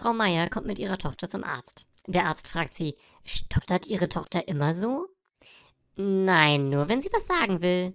Frau Meier kommt mit ihrer Tochter zum Arzt. Der Arzt fragt sie, stottert Ihre Tochter immer so? Nein, nur wenn sie was sagen will.